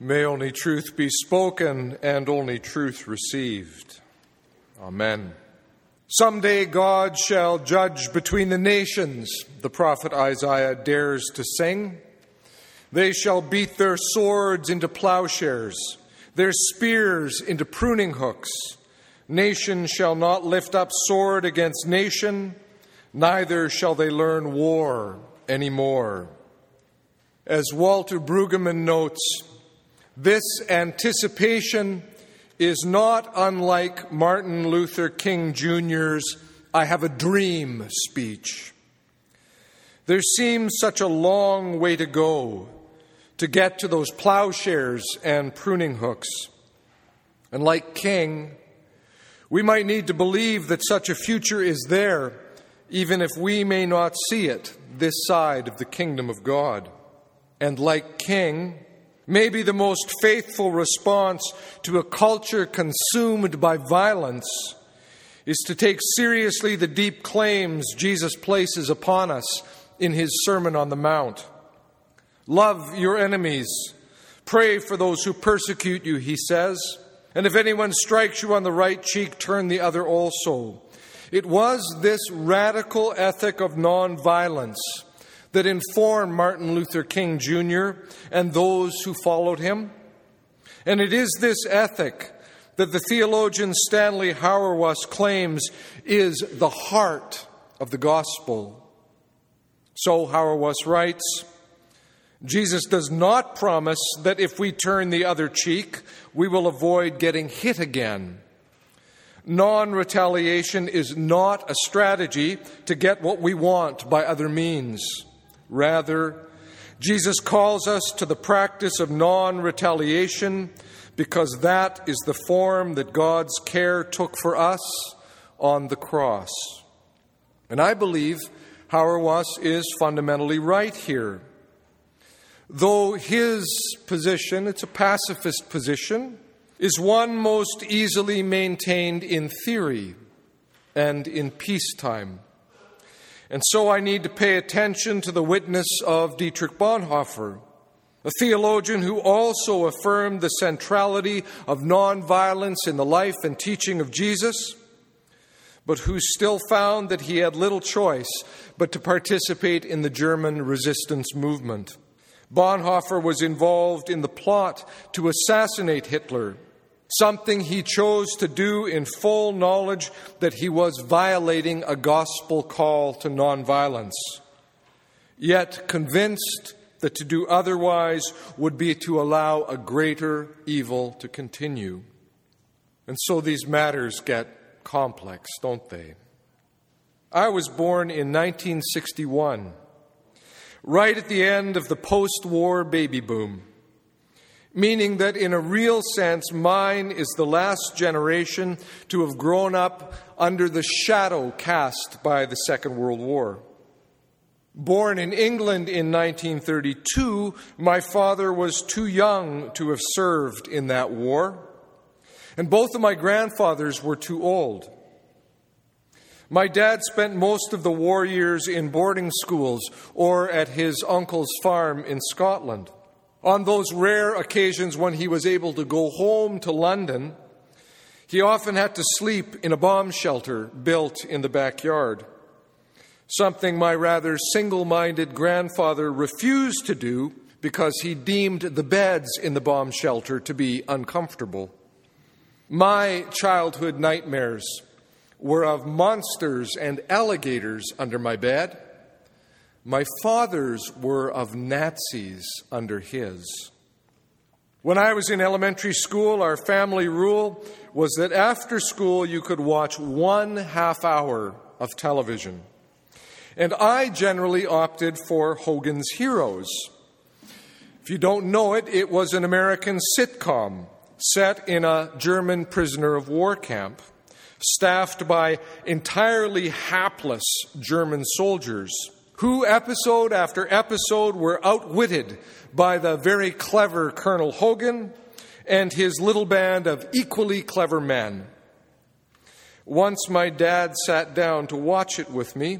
May only truth be spoken and only truth received. Amen. Someday God shall judge between the nations, the prophet Isaiah dares to sing. They shall beat their swords into plowshares, their spears into pruning hooks. Nation shall not lift up sword against nation, neither shall they learn war any more. As Walter Brueggemann notes, this anticipation is not unlike Martin Luther King Jr.'s I have a dream speech. There seems such a long way to go to get to those plowshares and pruning hooks. And like King, we might need to believe that such a future is there, even if we may not see it this side of the kingdom of God. And like King, maybe the most faithful response to a culture consumed by violence is to take seriously the deep claims Jesus places upon us in his Sermon on the Mount. Love your enemies. Pray for those who persecute you, he says. And if anyone strikes you on the right cheek, turn the other also. It was this radical ethic of nonviolence that informed Martin Luther King Jr. and those who followed him. And it is this ethic that the theologian Stanley Hauerwas claims is the heart of the gospel. So Hauerwas writes Jesus does not promise that if we turn the other cheek, we will avoid getting hit again. Non retaliation is not a strategy to get what we want by other means. Rather, Jesus calls us to the practice of non retaliation because that is the form that God's care took for us on the cross. And I believe Hauerwas is fundamentally right here. Though his position, it's a pacifist position, is one most easily maintained in theory and in peacetime. And so I need to pay attention to the witness of Dietrich Bonhoeffer, a theologian who also affirmed the centrality of nonviolence in the life and teaching of Jesus, but who still found that he had little choice but to participate in the German resistance movement. Bonhoeffer was involved in the plot to assassinate Hitler, something he chose to do in full knowledge that he was violating a gospel call to nonviolence, yet convinced that to do otherwise would be to allow a greater evil to continue. And so these matters get complex, don't they? I was born in 1961 right at the end of the post war baby boom, meaning that in a real sense, mine is the last generation to have grown up under the shadow cast by the Second World War. Born in England in 1932, my father was too young to have served in that war, and both of my grandfathers were too old. My dad spent most of the war years in boarding schools or at his uncle's farm in Scotland. On those rare occasions when he was able to go home to London, he often had to sleep in a bomb shelter built in the backyard. Something my rather single minded grandfather refused to do because he deemed the beds in the bomb shelter to be uncomfortable. My childhood nightmares were of monsters and alligators under my bed. My father's were of Nazis under his. When I was in elementary school, our family rule was that after school you could watch one half hour of television. And I generally opted for Hogan's Heroes. If you don't know it, it was an American sitcom set in a German prisoner of war camp staffed by entirely hapless German soldiers who, episode after episode, were outwitted by the very clever Colonel Hogan and his little band of equally clever men. Once my dad sat down to watch it with me,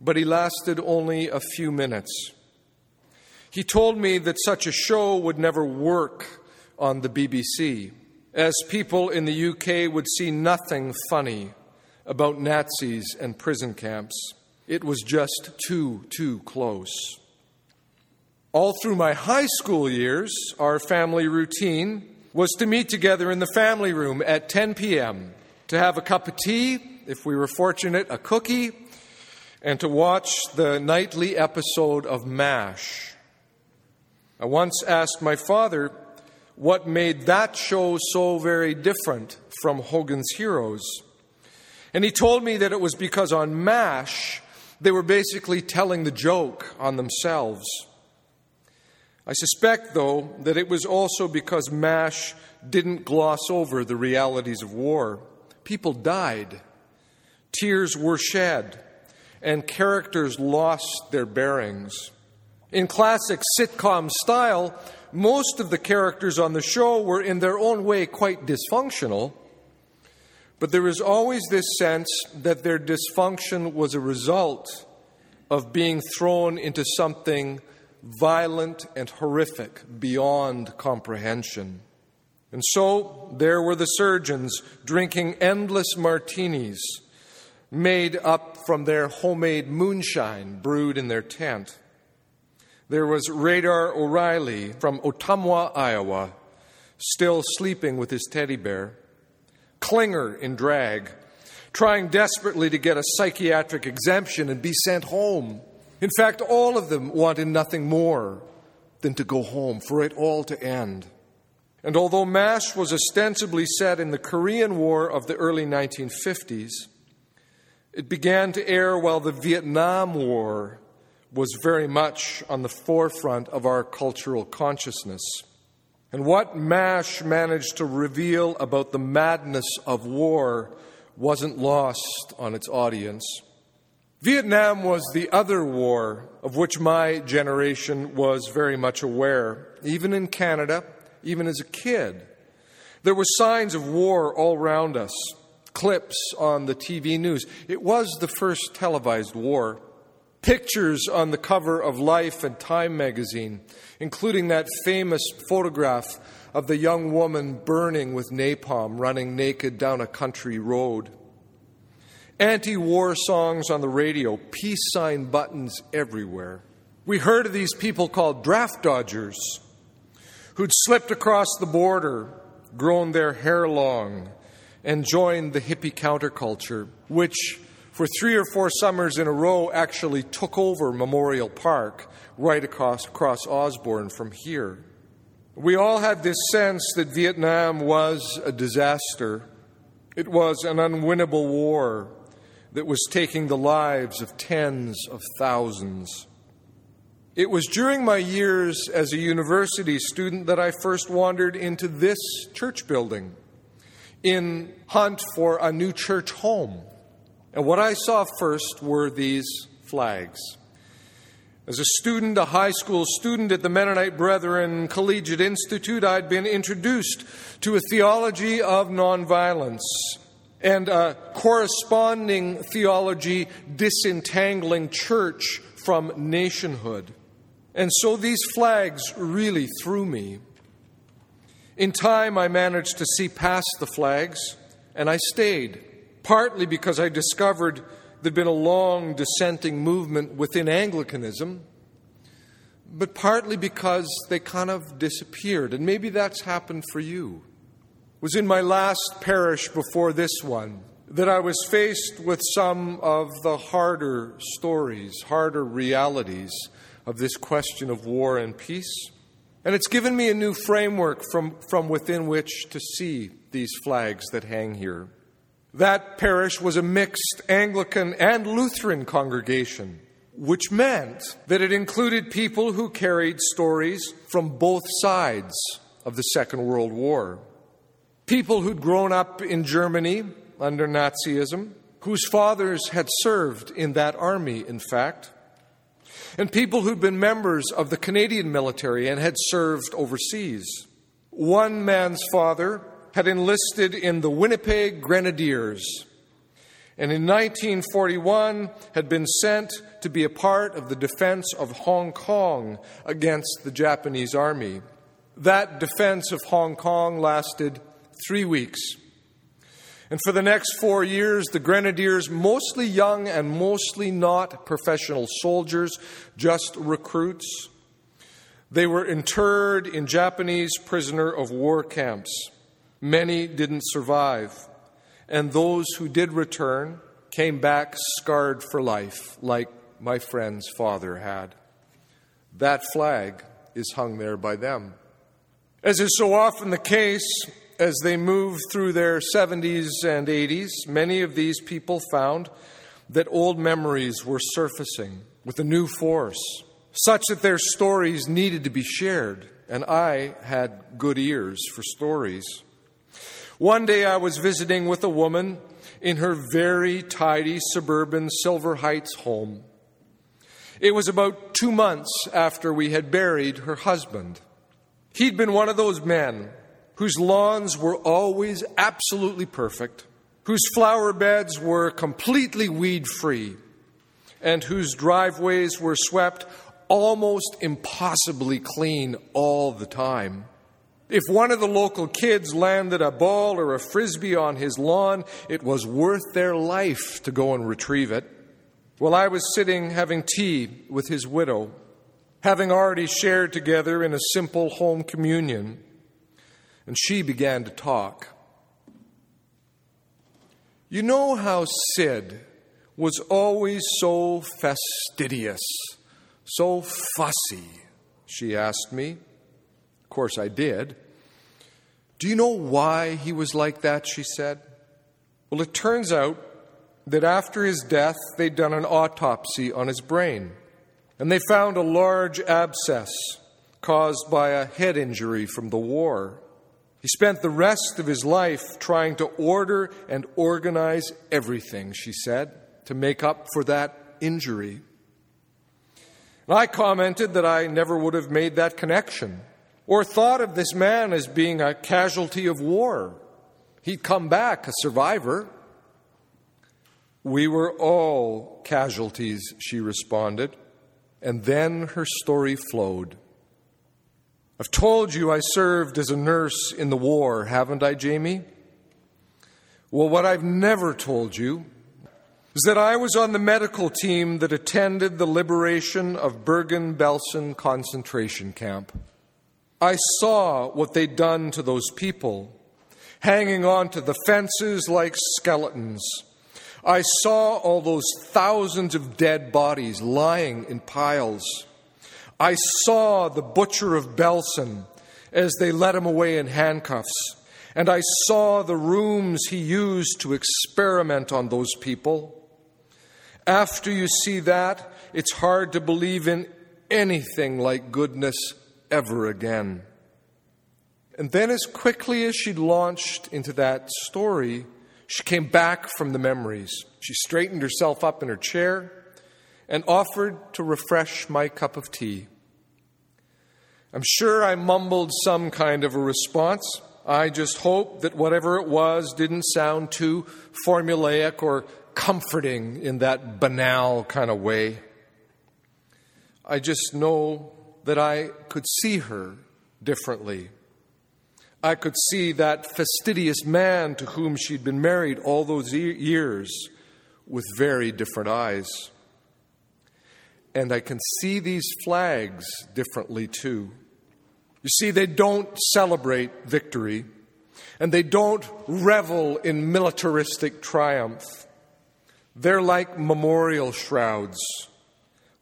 but he lasted only a few minutes. He told me that such a show would never work on the BBC, as people in the UK would see nothing funny about Nazis and prison camps. It was just too, too close. All through my high school years, our family routine was to meet together in the family room at 10 p.m. to have a cup of tea, if we were fortunate, a cookie, and to watch the nightly episode of MASH. I once asked my father what made that show so very different from Hogan's Heroes. And he told me that it was because on MASH, they were basically telling the joke on themselves. I suspect, though, that it was also because MASH didn't gloss over the realities of war. People died, tears were shed, and characters lost their bearings. In classic sitcom style, most of the characters on the show were in their own way quite dysfunctional, but there was always this sense that their dysfunction was a result of being thrown into something violent and horrific beyond comprehension. And so there were the surgeons drinking endless martinis made up from their homemade moonshine brewed in their tent. There was Radar O'Reilly from Ottumwa, Iowa, still sleeping with his teddy bear. Klinger in drag, trying desperately to get a psychiatric exemption and be sent home. In fact, all of them wanted nothing more than to go home, for it all to end. And although MASH was ostensibly set in the Korean War of the early 1950s, it began to air while the Vietnam War was very much on the forefront of our cultural consciousness. And what MASH managed to reveal about the madness of war wasn't lost on its audience. Vietnam was the other war of which my generation was very much aware. Even in Canada, even as a kid, there were signs of war all around us, clips on the TV news. It was the first televised war pictures on the cover of Life and Time magazine, including that famous photograph of the young woman burning with napalm running naked down a country road. Anti war songs on the radio, peace sign buttons everywhere. We heard of these people called draft dodgers who'd slipped across the border, grown their hair long, and joined the hippie counterculture, which for three or four summers in a row, actually took over Memorial Park right across, across Osborne from here. We all had this sense that Vietnam was a disaster. It was an unwinnable war that was taking the lives of tens of thousands. It was during my years as a university student that I first wandered into this church building in hunt for a new church home. And what I saw first were these flags. As a student, a high school student at the Mennonite Brethren Collegiate Institute, I'd been introduced to a theology of nonviolence and a corresponding theology disentangling church from nationhood. And so these flags really threw me. In time, I managed to see past the flags, and I stayed partly because I discovered there'd been a long dissenting movement within Anglicanism, but partly because they kind of disappeared. And maybe that's happened for you. It was in my last parish before this one that I was faced with some of the harder stories, harder realities of this question of war and peace. And it's given me a new framework from, from within which to see these flags that hang here. That parish was a mixed Anglican and Lutheran congregation, which meant that it included people who carried stories from both sides of the Second World War. People who'd grown up in Germany under Nazism, whose fathers had served in that army, in fact, and people who'd been members of the Canadian military and had served overseas. One man's father had enlisted in the Winnipeg Grenadiers, and in 1941 had been sent to be a part of the defense of Hong Kong against the Japanese army. That defense of Hong Kong lasted three weeks. And for the next four years, the Grenadiers, mostly young and mostly not professional soldiers, just recruits, they were interred in Japanese prisoner of war camps. Many didn't survive and those who did return came back scarred for life, like my friend's father had. That flag is hung there by them. As is so often the case, as they moved through their 70s and 80s, many of these people found that old memories were surfacing with a new force, such that their stories needed to be shared, and I had good ears for stories. One day I was visiting with a woman in her very tidy suburban Silver Heights home. It was about two months after we had buried her husband. He'd been one of those men whose lawns were always absolutely perfect, whose flower beds were completely weed free, and whose driveways were swept almost impossibly clean all the time. If one of the local kids landed a ball or a frisbee on his lawn, it was worth their life to go and retrieve it. While I was sitting having tea with his widow, having already shared together in a simple home communion, and she began to talk. You know how Sid was always so fastidious, so fussy, she asked me course, I did. Do you know why he was like that? She said. Well, it turns out that after his death, they'd done an autopsy on his brain, and they found a large abscess caused by a head injury from the war. He spent the rest of his life trying to order and organize everything, she said, to make up for that injury. And I commented that I never would have made that connection or thought of this man as being a casualty of war. He'd come back a survivor. We were all casualties, she responded. And then her story flowed. I've told you I served as a nurse in the war, haven't I, Jamie? Well, what I've never told you is that I was on the medical team that attended the liberation of Bergen Belsen concentration camp. I saw what they'd done to those people, hanging on to the fences like skeletons. I saw all those thousands of dead bodies lying in piles. I saw the butcher of Belsen as they led him away in handcuffs. And I saw the rooms he used to experiment on those people. After you see that, it's hard to believe in anything like goodness ever again. And then, as quickly as she launched into that story, she came back from the memories. She straightened herself up in her chair and offered to refresh my cup of tea. I'm sure I mumbled some kind of a response. I just hope that whatever it was didn't sound too formulaic or comforting in that banal kind of way. I just know that I could see her differently. I could see that fastidious man to whom she'd been married all those years with very different eyes. And I can see these flags differently too. You see, they don't celebrate victory and they don't revel in militaristic triumph. They're like memorial shrouds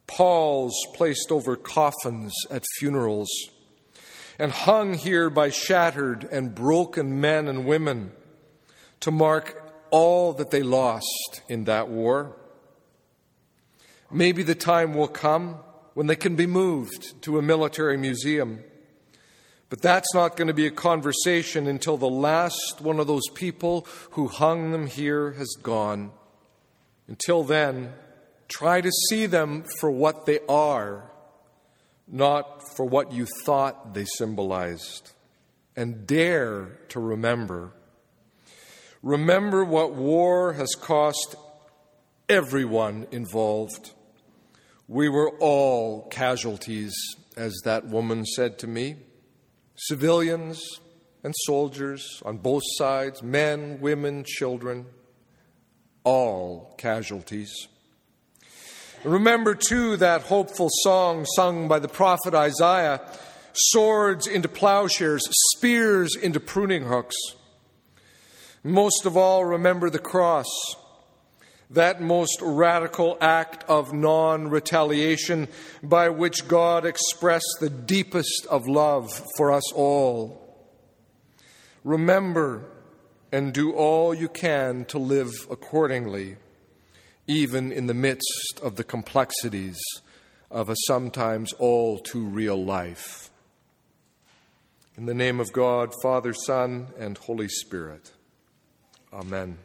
palls placed over coffins at funerals, and hung here by shattered and broken men and women to mark all that they lost in that war. Maybe the time will come when they can be moved to a military museum. But that's not going to be a conversation until the last one of those people who hung them here has gone. Until then, Try to see them for what they are, not for what you thought they symbolized. And dare to remember. Remember what war has cost everyone involved. We were all casualties, as that woman said to me civilians and soldiers on both sides, men, women, children, all casualties. Remember, too, that hopeful song sung by the prophet Isaiah swords into plowshares, spears into pruning hooks. Most of all, remember the cross, that most radical act of non retaliation by which God expressed the deepest of love for us all. Remember and do all you can to live accordingly, even in the midst of the complexities of a sometimes all too real life. In the name of God, Father, Son, and Holy Spirit. Amen.